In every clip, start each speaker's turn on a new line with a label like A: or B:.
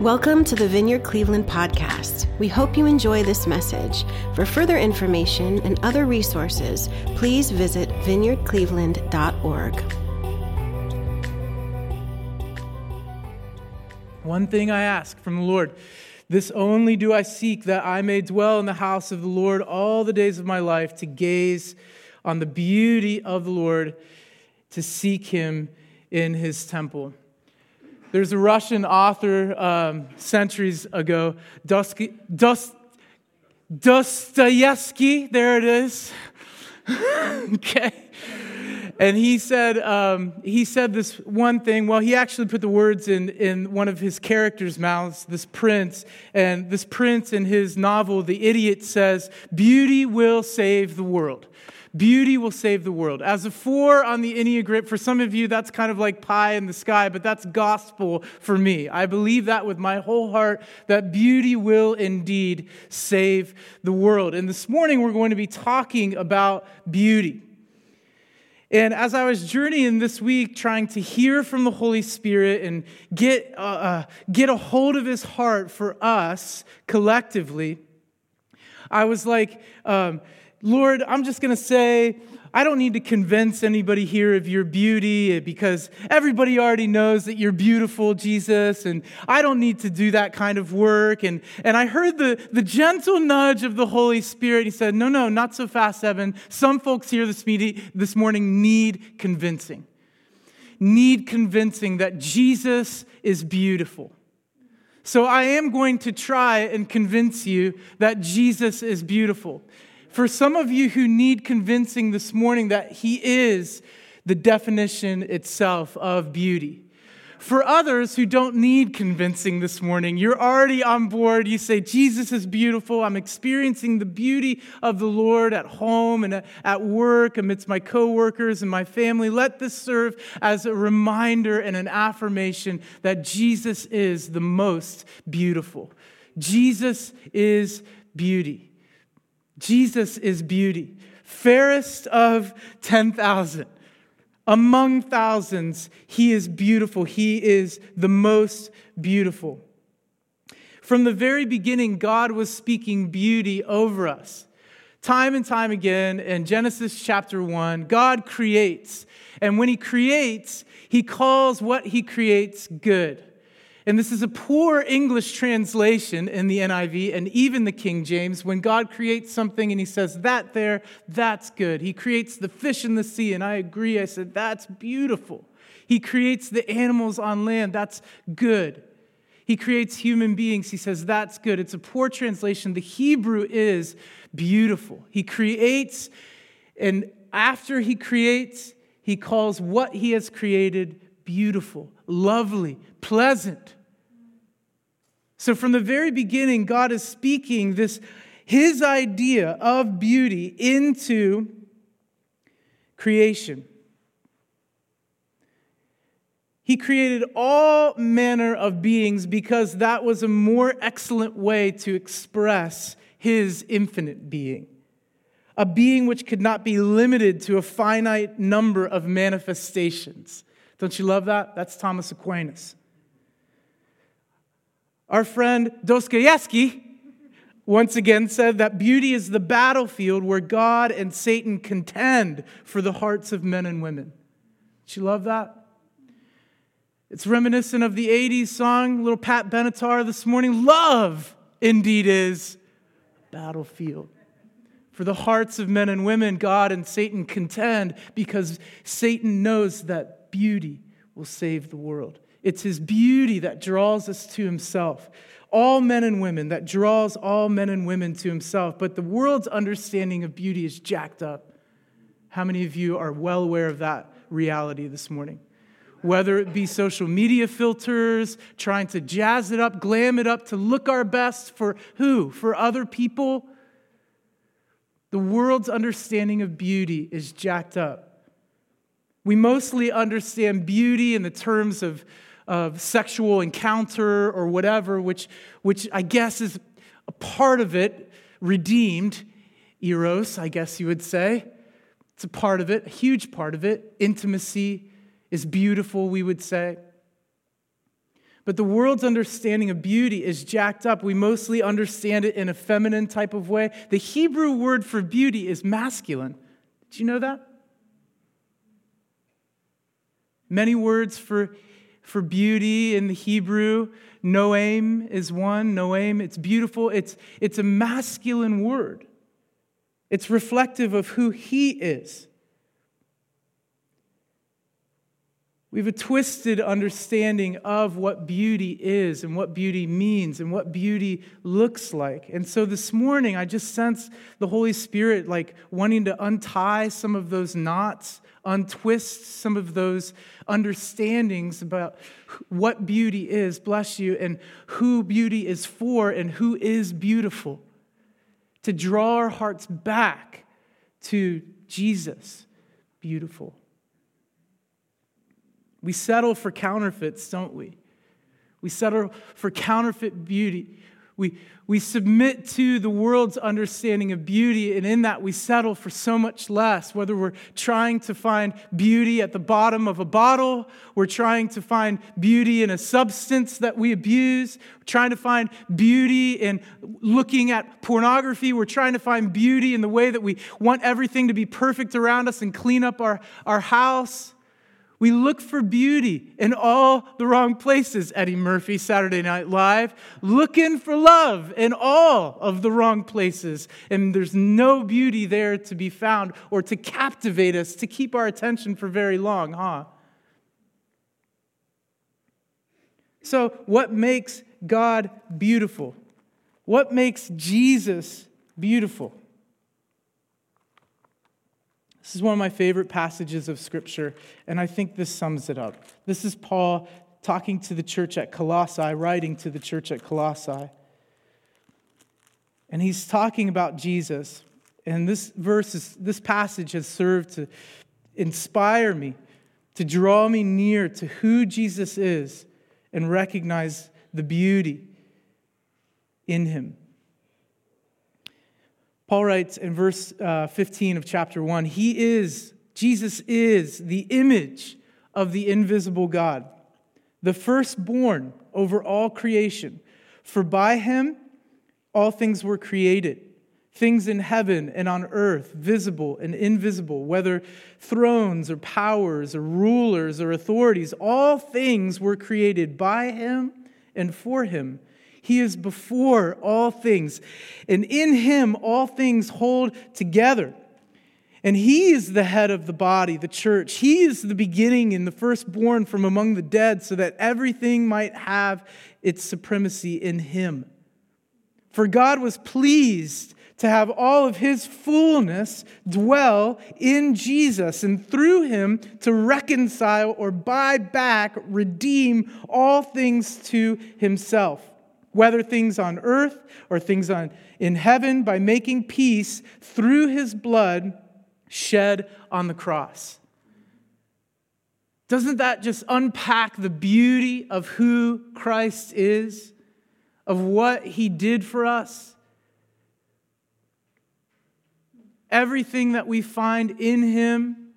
A: Welcome to the Vineyard Cleveland podcast. We hope you enjoy this message. For further information and other resources, please visit vineyardcleveland.org.
B: One thing I ask from the Lord this only do I seek that I may dwell in the house of the Lord all the days of my life, to gaze on the beauty of the Lord, to seek him in his temple. There's a Russian author um, centuries ago, Dostoevsky, there it is. okay. And he said, um, he said this one thing. Well, he actually put the words in, in one of his characters' mouths, this prince. And this prince in his novel, The Idiot, says, Beauty will save the world. Beauty will save the world. As a four on the Enneagram, for some of you, that's kind of like pie in the sky, but that's gospel for me. I believe that with my whole heart that beauty will indeed save the world. And this morning, we're going to be talking about beauty. And as I was journeying this week, trying to hear from the Holy Spirit and get, uh, uh, get a hold of his heart for us collectively, I was like, um, Lord, I'm just going to say, I don't need to convince anybody here of your beauty eh, because everybody already knows that you're beautiful, Jesus, and I don't need to do that kind of work. And, and I heard the, the gentle nudge of the Holy Spirit. He said, No, no, not so fast, Evan. Some folks here this, meeting, this morning need convincing, need convincing that Jesus is beautiful. So I am going to try and convince you that Jesus is beautiful. For some of you who need convincing this morning that He is the definition itself of beauty. For others who don't need convincing this morning, you're already on board. You say, Jesus is beautiful. I'm experiencing the beauty of the Lord at home and at work, amidst my coworkers and my family. Let this serve as a reminder and an affirmation that Jesus is the most beautiful. Jesus is beauty. Jesus is beauty, fairest of 10,000. Among thousands, he is beautiful. He is the most beautiful. From the very beginning, God was speaking beauty over us. Time and time again in Genesis chapter 1, God creates. And when he creates, he calls what he creates good. And this is a poor English translation in the NIV and even the King James. When God creates something and he says, that there, that's good. He creates the fish in the sea, and I agree. I said, that's beautiful. He creates the animals on land, that's good. He creates human beings. He says, that's good. It's a poor translation. The Hebrew is beautiful. He creates, and after he creates, he calls what he has created beautiful, lovely, pleasant. So from the very beginning, God is speaking this his idea of beauty into creation. He created all manner of beings because that was a more excellent way to express his infinite being. A being which could not be limited to a finite number of manifestations. Don't you love that? That's Thomas Aquinas. Our friend Dostoevsky once again said that beauty is the battlefield where God and Satan contend for the hearts of men and women. Did you love that? It's reminiscent of the 80s song, little Pat Benatar this morning. Love indeed is battlefield. For the hearts of men and women, God and Satan contend because Satan knows that beauty will save the world. It's his beauty that draws us to himself. All men and women, that draws all men and women to himself. But the world's understanding of beauty is jacked up. How many of you are well aware of that reality this morning? Whether it be social media filters, trying to jazz it up, glam it up to look our best for who? For other people? The world's understanding of beauty is jacked up. We mostly understand beauty in the terms of, of sexual encounter or whatever, which, which I guess is a part of it, redeemed. Eros, I guess you would say. It's a part of it, a huge part of it. Intimacy is beautiful, we would say. But the world's understanding of beauty is jacked up. We mostly understand it in a feminine type of way. The Hebrew word for beauty is masculine. Did you know that? Many words for, for beauty in the Hebrew. Noam is one. Noam, it's beautiful. It's, it's a masculine word, it's reflective of who he is. We have a twisted understanding of what beauty is and what beauty means and what beauty looks like. And so this morning, I just sense the Holy Spirit like wanting to untie some of those knots, untwist some of those understandings about what beauty is, bless you, and who beauty is for and who is beautiful. To draw our hearts back to Jesus, beautiful. We settle for counterfeits, don't we? We settle for counterfeit beauty. We, we submit to the world's understanding of beauty, and in that we settle for so much less. Whether we're trying to find beauty at the bottom of a bottle, we're trying to find beauty in a substance that we abuse, we're trying to find beauty in looking at pornography, we're trying to find beauty in the way that we want everything to be perfect around us and clean up our, our house. We look for beauty in all the wrong places, Eddie Murphy, Saturday Night Live. Looking for love in all of the wrong places. And there's no beauty there to be found or to captivate us, to keep our attention for very long, huh? So, what makes God beautiful? What makes Jesus beautiful? This is one of my favorite passages of Scripture, and I think this sums it up. This is Paul talking to the church at Colossae, writing to the church at Colossae. And he's talking about Jesus. And this verse, is, this passage has served to inspire me, to draw me near to who Jesus is and recognize the beauty in him. Paul writes in verse uh, 15 of chapter 1 He is, Jesus is the image of the invisible God, the firstborn over all creation. For by him all things were created, things in heaven and on earth, visible and invisible, whether thrones or powers or rulers or authorities, all things were created by him and for him. He is before all things, and in him all things hold together. And he is the head of the body, the church. He is the beginning and the firstborn from among the dead, so that everything might have its supremacy in him. For God was pleased to have all of his fullness dwell in Jesus, and through him to reconcile or buy back, redeem all things to himself whether things on earth or things on, in heaven, by making peace through his blood shed on the cross. Doesn't that just unpack the beauty of who Christ is, of what he did for us? Everything that we find in him,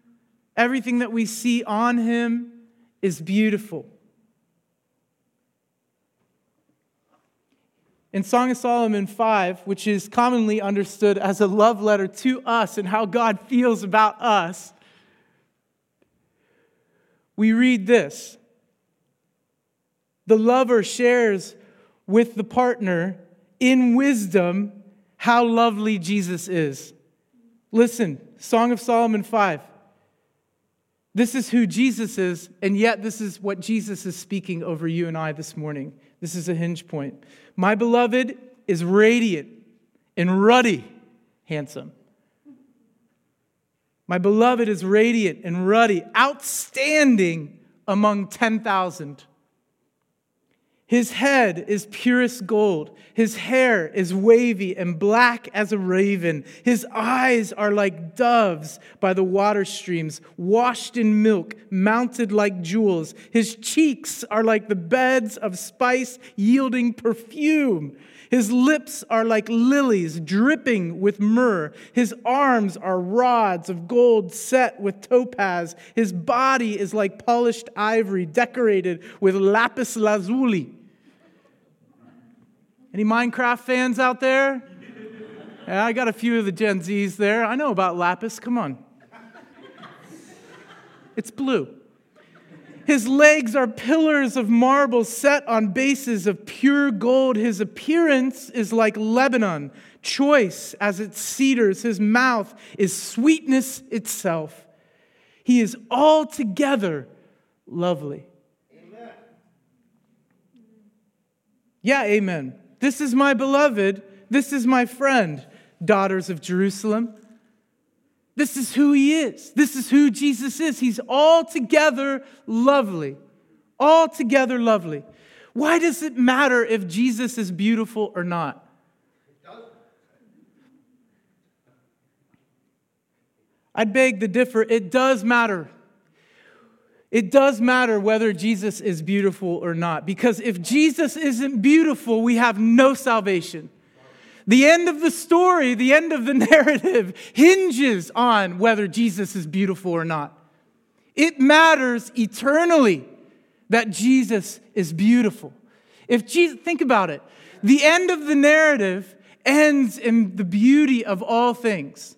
B: everything that we see on him is beautiful. In Song of Solomon 5, which is commonly understood as a love letter to us and how God feels about us, we read this The lover shares with the partner in wisdom how lovely Jesus is. Listen, Song of Solomon 5. This is who Jesus is, and yet this is what Jesus is speaking over you and I this morning. This is a hinge point. My beloved is radiant and ruddy, handsome. My beloved is radiant and ruddy, outstanding among 10,000. His head is purest gold. His hair is wavy and black as a raven. His eyes are like doves by the water streams, washed in milk, mounted like jewels. His cheeks are like the beds of spice yielding perfume. His lips are like lilies dripping with myrrh. His arms are rods of gold set with topaz. His body is like polished ivory decorated with lapis lazuli. Any Minecraft fans out there? Yeah, I got a few of the Gen Zs there. I know about lapis. Come on. It's blue. His legs are pillars of marble set on bases of pure gold. His appearance is like Lebanon, choice as its cedars. His mouth is sweetness itself. He is altogether lovely. Amen. Yeah, amen. This is my beloved. This is my friend, daughters of Jerusalem. This is who he is. This is who Jesus is. He's altogether lovely. Altogether lovely. Why does it matter if Jesus is beautiful or not? I'd beg to differ. It does matter. It does matter whether Jesus is beautiful or not, because if Jesus isn't beautiful, we have no salvation. The end of the story, the end of the narrative hinges on whether Jesus is beautiful or not. It matters eternally that Jesus is beautiful. If Jesus, think about it, the end of the narrative ends in the beauty of all things.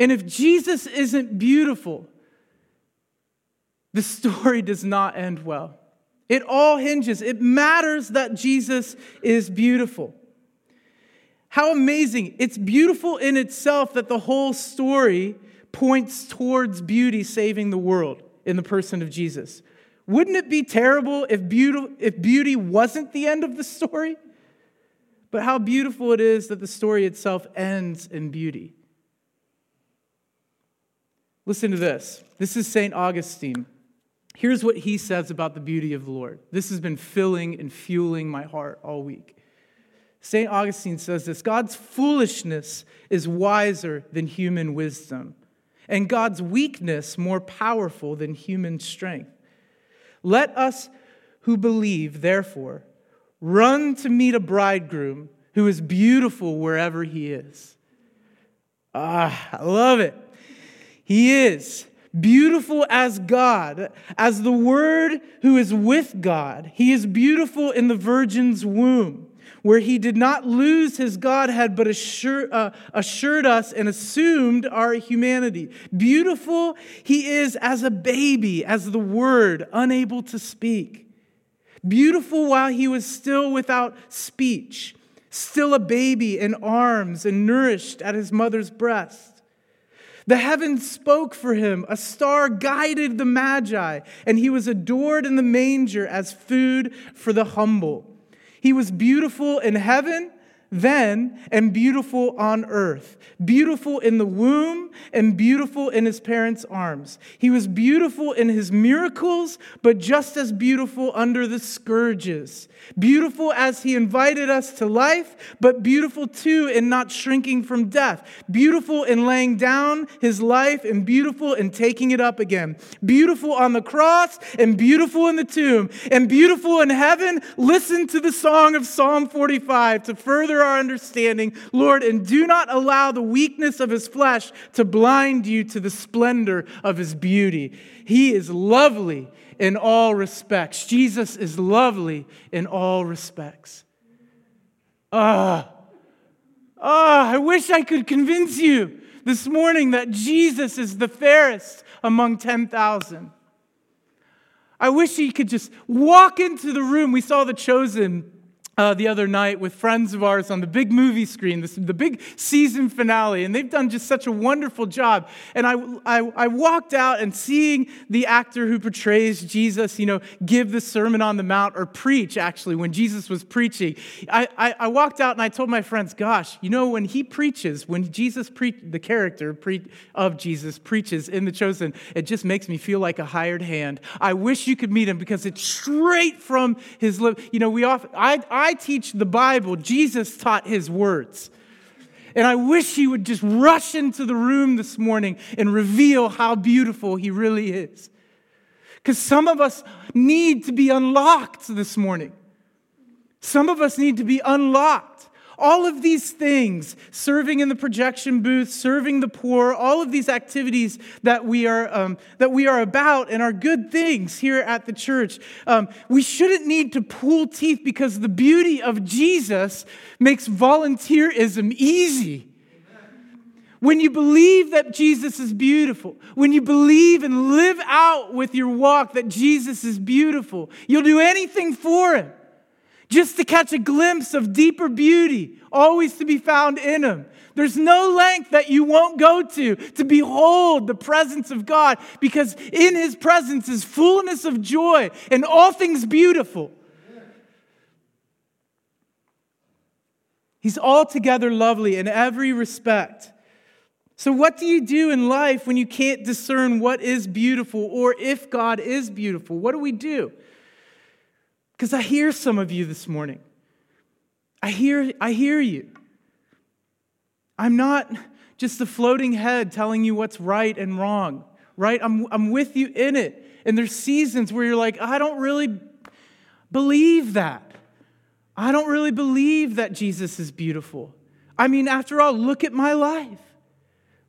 B: And if Jesus isn't beautiful, the story does not end well. It all hinges. It matters that Jesus is beautiful. How amazing. It's beautiful in itself that the whole story points towards beauty saving the world in the person of Jesus. Wouldn't it be terrible if beauty, if beauty wasn't the end of the story? But how beautiful it is that the story itself ends in beauty. Listen to this. This is St. Augustine. Here's what he says about the beauty of the Lord. This has been filling and fueling my heart all week. St. Augustine says this God's foolishness is wiser than human wisdom, and God's weakness more powerful than human strength. Let us who believe, therefore, run to meet a bridegroom who is beautiful wherever he is. Ah, I love it. He is beautiful as God, as the Word who is with God. He is beautiful in the Virgin's womb, where he did not lose his Godhead, but assured, uh, assured us and assumed our humanity. Beautiful he is as a baby, as the Word, unable to speak. Beautiful while he was still without speech, still a baby in arms and nourished at his mother's breast. The heavens spoke for him. A star guided the Magi, and he was adored in the manger as food for the humble. He was beautiful in heaven then and beautiful on earth, beautiful in the womb and beautiful in his parents' arms. He was beautiful in his miracles, but just as beautiful under the scourges. Beautiful as he invited us to life, but beautiful too in not shrinking from death. Beautiful in laying down his life and beautiful in taking it up again. Beautiful on the cross and beautiful in the tomb and beautiful in heaven. Listen to the song of Psalm 45 to further our understanding, Lord, and do not allow the weakness of his flesh to blind you to the splendor of his beauty. He is lovely in all respects. Jesus is lovely in all respects. Ah, ah, I wish I could convince you this morning that Jesus is the fairest among 10,000. I wish he could just walk into the room. We saw the chosen uh, the other night with friends of ours on the big movie screen, this, the big season finale, and they've done just such a wonderful job. And I, I, I, walked out and seeing the actor who portrays Jesus, you know, give the Sermon on the Mount or preach, actually, when Jesus was preaching, I, I, I walked out and I told my friends, gosh, you know, when he preaches, when Jesus, pre- the character pre- of Jesus preaches in The Chosen, it just makes me feel like a hired hand. I wish you could meet him because it's straight from his lip. You know, we often, I, I I teach the Bible, Jesus taught his words. And I wish he would just rush into the room this morning and reveal how beautiful he really is. Because some of us need to be unlocked this morning. Some of us need to be unlocked. All of these things, serving in the projection booth, serving the poor, all of these activities that we are, um, that we are about and are good things here at the church, um, we shouldn't need to pull teeth because the beauty of Jesus makes volunteerism easy. When you believe that Jesus is beautiful, when you believe and live out with your walk that Jesus is beautiful, you'll do anything for him just to catch a glimpse of deeper beauty, always to be found in Him. There's no length that you won't go to to behold the presence of God because in His presence is fullness of joy and all things beautiful. He's altogether lovely in every respect. So, what do you do in life when you can't discern what is beautiful or if God is beautiful? What do we do? Because I hear some of you this morning. I hear, I hear you. I'm not just a floating head telling you what's right and wrong, right? I'm, I'm with you in it. And there's seasons where you're like, I don't really believe that. I don't really believe that Jesus is beautiful. I mean, after all, look at my life.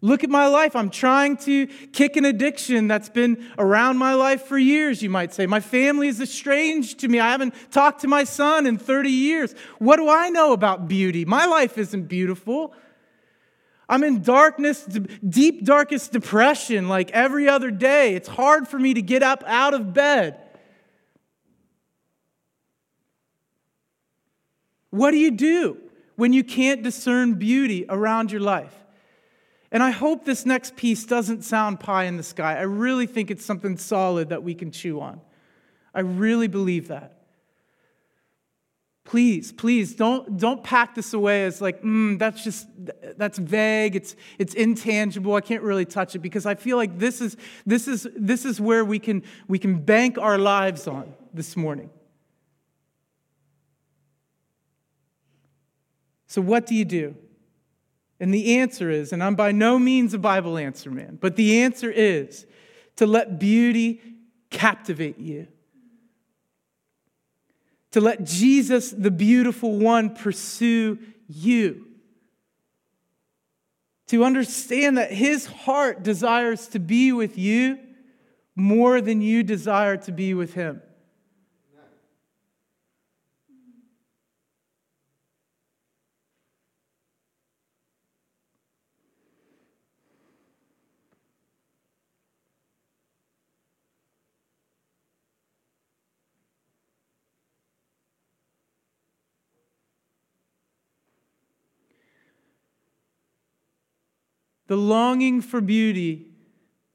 B: Look at my life. I'm trying to kick an addiction that's been around my life for years, you might say. My family is estranged to me. I haven't talked to my son in 30 years. What do I know about beauty? My life isn't beautiful. I'm in darkness, deep, darkest depression like every other day. It's hard for me to get up out of bed. What do you do when you can't discern beauty around your life? And I hope this next piece doesn't sound pie in the sky. I really think it's something solid that we can chew on. I really believe that. Please, please don't, don't pack this away as like, mm, that's just, that's vague, it's, it's intangible, I can't really touch it, because I feel like this is, this is, this is where we can, we can bank our lives on this morning. So, what do you do? And the answer is, and I'm by no means a Bible answer man, but the answer is to let beauty captivate you. To let Jesus, the beautiful one, pursue you. To understand that his heart desires to be with you more than you desire to be with him. The longing for beauty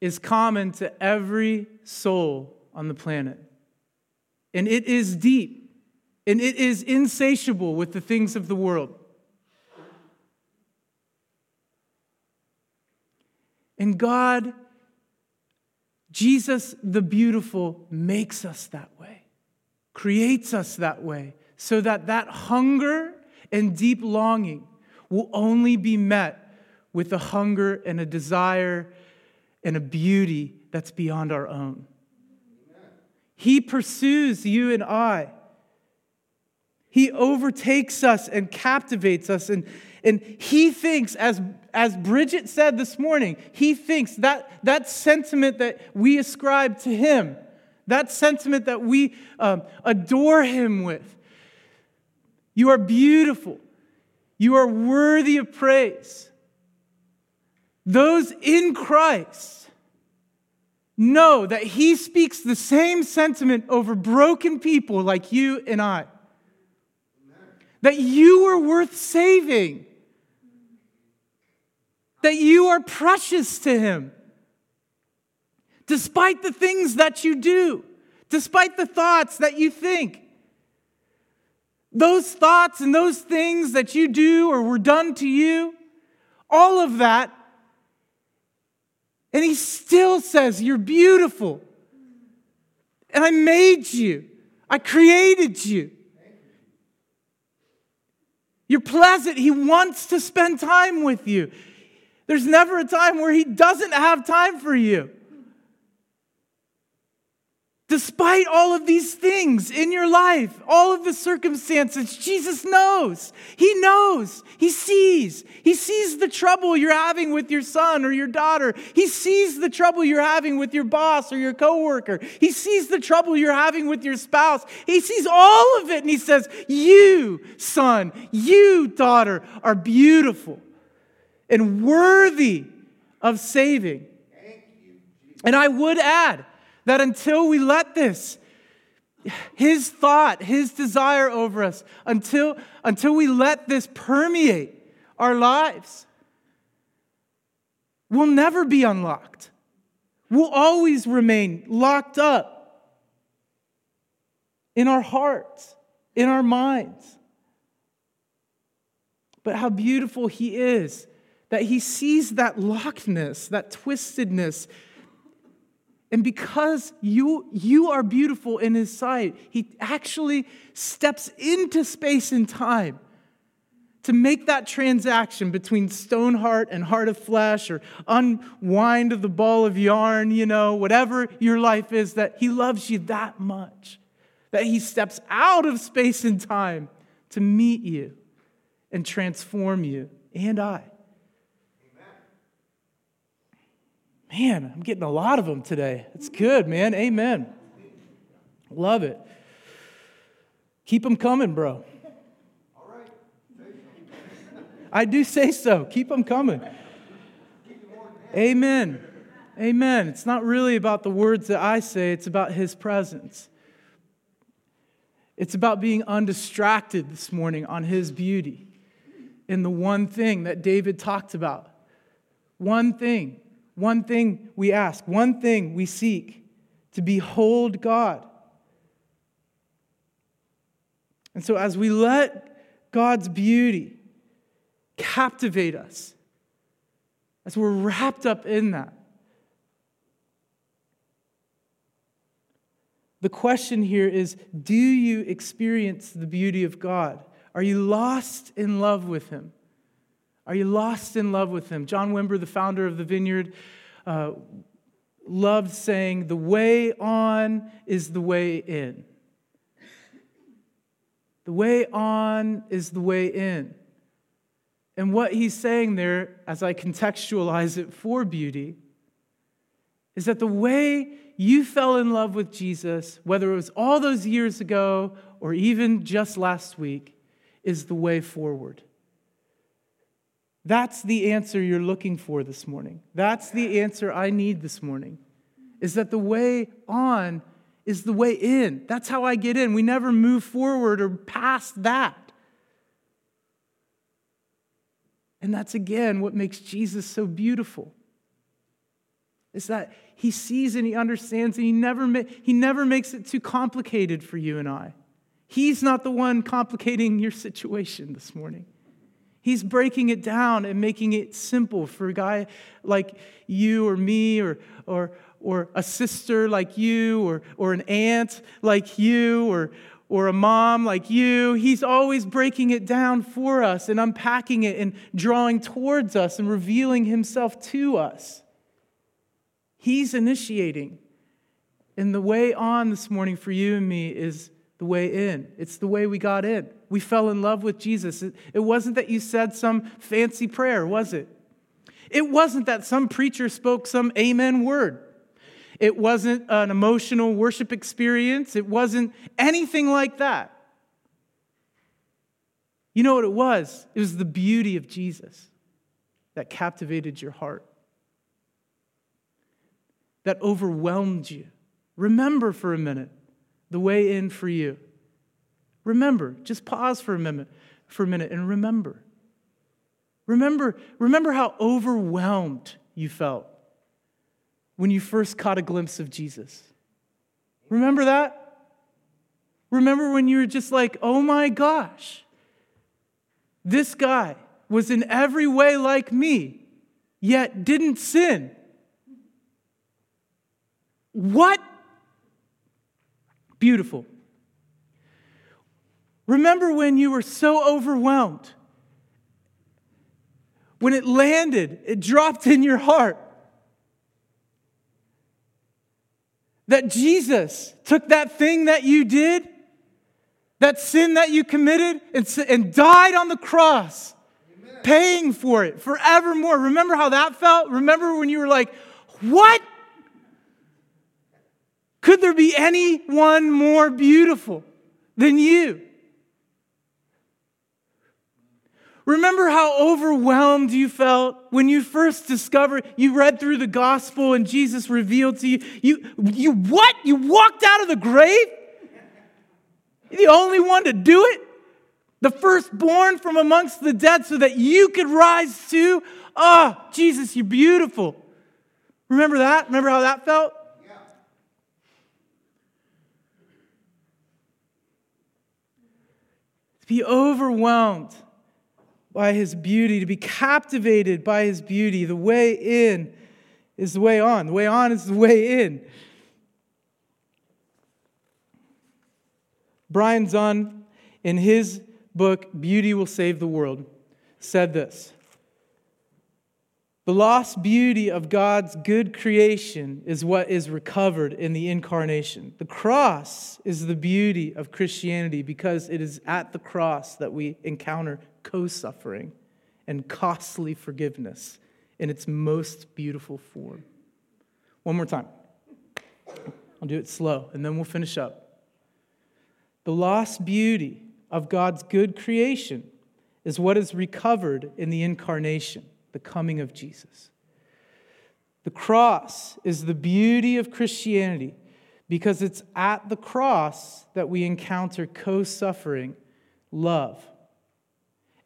B: is common to every soul on the planet. And it is deep, and it is insatiable with the things of the world. And God, Jesus the beautiful, makes us that way, creates us that way, so that that hunger and deep longing will only be met with a hunger and a desire and a beauty that's beyond our own. He pursues you and I. He overtakes us and captivates us. And, and he thinks, as, as Bridget said this morning, he thinks that that sentiment that we ascribe to him, that sentiment that we um, adore him with, you are beautiful. You are worthy of praise. Those in Christ know that He speaks the same sentiment over broken people like you and I. that you are worth saving, that you are precious to Him. Despite the things that you do, despite the thoughts that you think, those thoughts and those things that you do or were done to you, all of that. And he still says, You're beautiful. And I made you, I created you. You're pleasant. He wants to spend time with you. There's never a time where he doesn't have time for you. Despite all of these things in your life, all of the circumstances, Jesus knows. He knows. He sees. He sees the trouble you're having with your son or your daughter. He sees the trouble you're having with your boss or your coworker. He sees the trouble you're having with your spouse. He sees all of it and he says, You, son, you, daughter, are beautiful and worthy of saving. And I would add, that until we let this, his thought, his desire over us, until, until we let this permeate our lives, we'll never be unlocked. We'll always remain locked up in our hearts, in our minds. But how beautiful he is that he sees that lockedness, that twistedness, and because you, you are beautiful in his sight, he actually steps into space and time to make that transaction between stone heart and heart of flesh or unwind of the ball of yarn, you know, whatever your life is, that he loves you that much, that he steps out of space and time to meet you and transform you and I. Man, I'm getting a lot of them today. It's good, man. Amen. Love it. Keep them coming, bro. All right. I do say so. Keep them coming. Amen. Amen. It's not really about the words that I say, it's about His presence. It's about being undistracted this morning on His beauty in the one thing that David talked about. One thing one thing we ask, one thing we seek to behold God. And so, as we let God's beauty captivate us, as we're wrapped up in that, the question here is do you experience the beauty of God? Are you lost in love with Him? Are you lost in love with Him? John Wimber, the founder of the Vineyard, uh, loved saying, The way on is the way in. The way on is the way in. And what he's saying there, as I contextualize it for beauty, is that the way you fell in love with Jesus, whether it was all those years ago or even just last week, is the way forward. That's the answer you're looking for this morning. That's the answer I need this morning. Is that the way on is the way in. That's how I get in. We never move forward or past that. And that's again what makes Jesus so beautiful. Is that he sees and he understands and he never, ma- he never makes it too complicated for you and I. He's not the one complicating your situation this morning. He's breaking it down and making it simple for a guy like you or me or, or, or a sister like you or, or an aunt like you or, or a mom like you. He's always breaking it down for us and unpacking it and drawing towards us and revealing himself to us. He's initiating. And the way on this morning for you and me is the way in. It's the way we got in. We fell in love with Jesus. It wasn't that you said some fancy prayer, was it? It wasn't that some preacher spoke some amen word. It wasn't an emotional worship experience. It wasn't anything like that. You know what it was? It was the beauty of Jesus that captivated your heart, that overwhelmed you. Remember for a minute the way in for you. Remember, just pause for a minute. for a minute and remember. Remember, remember how overwhelmed you felt when you first caught a glimpse of Jesus. Remember that? Remember when you were just like, oh my gosh, this guy was in every way like me, yet didn't sin. What? Beautiful. Remember when you were so overwhelmed? When it landed, it dropped in your heart. That Jesus took that thing that you did, that sin that you committed, and, and died on the cross, Amen. paying for it forevermore. Remember how that felt? Remember when you were like, What? Could there be anyone more beautiful than you? Remember how overwhelmed you felt when you first discovered, you read through the gospel and Jesus revealed to you. You, you what? You walked out of the grave? You're the only one to do it? The firstborn from amongst the dead so that you could rise too? Oh, Jesus, you're beautiful. Remember that? Remember how that felt? Yeah. To be overwhelmed by his beauty, to be captivated by his beauty. The way in is the way on, the way on is the way in. Brian Zahnd, in his book, Beauty Will Save the World, said this The lost beauty of God's good creation is what is recovered in the incarnation. The cross is the beauty of Christianity because it is at the cross that we encounter co suffering, and costly forgiveness in its most beautiful form. One more time. I'll do it slow, and then we'll finish up. The lost beauty of God's good creation is what is recovered in the incarnation, the coming of Jesus. The cross is the beauty of Christianity because it's at the cross that we encounter co suffering, love,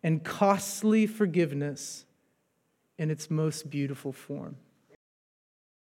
B: and costly forgiveness in its most beautiful form.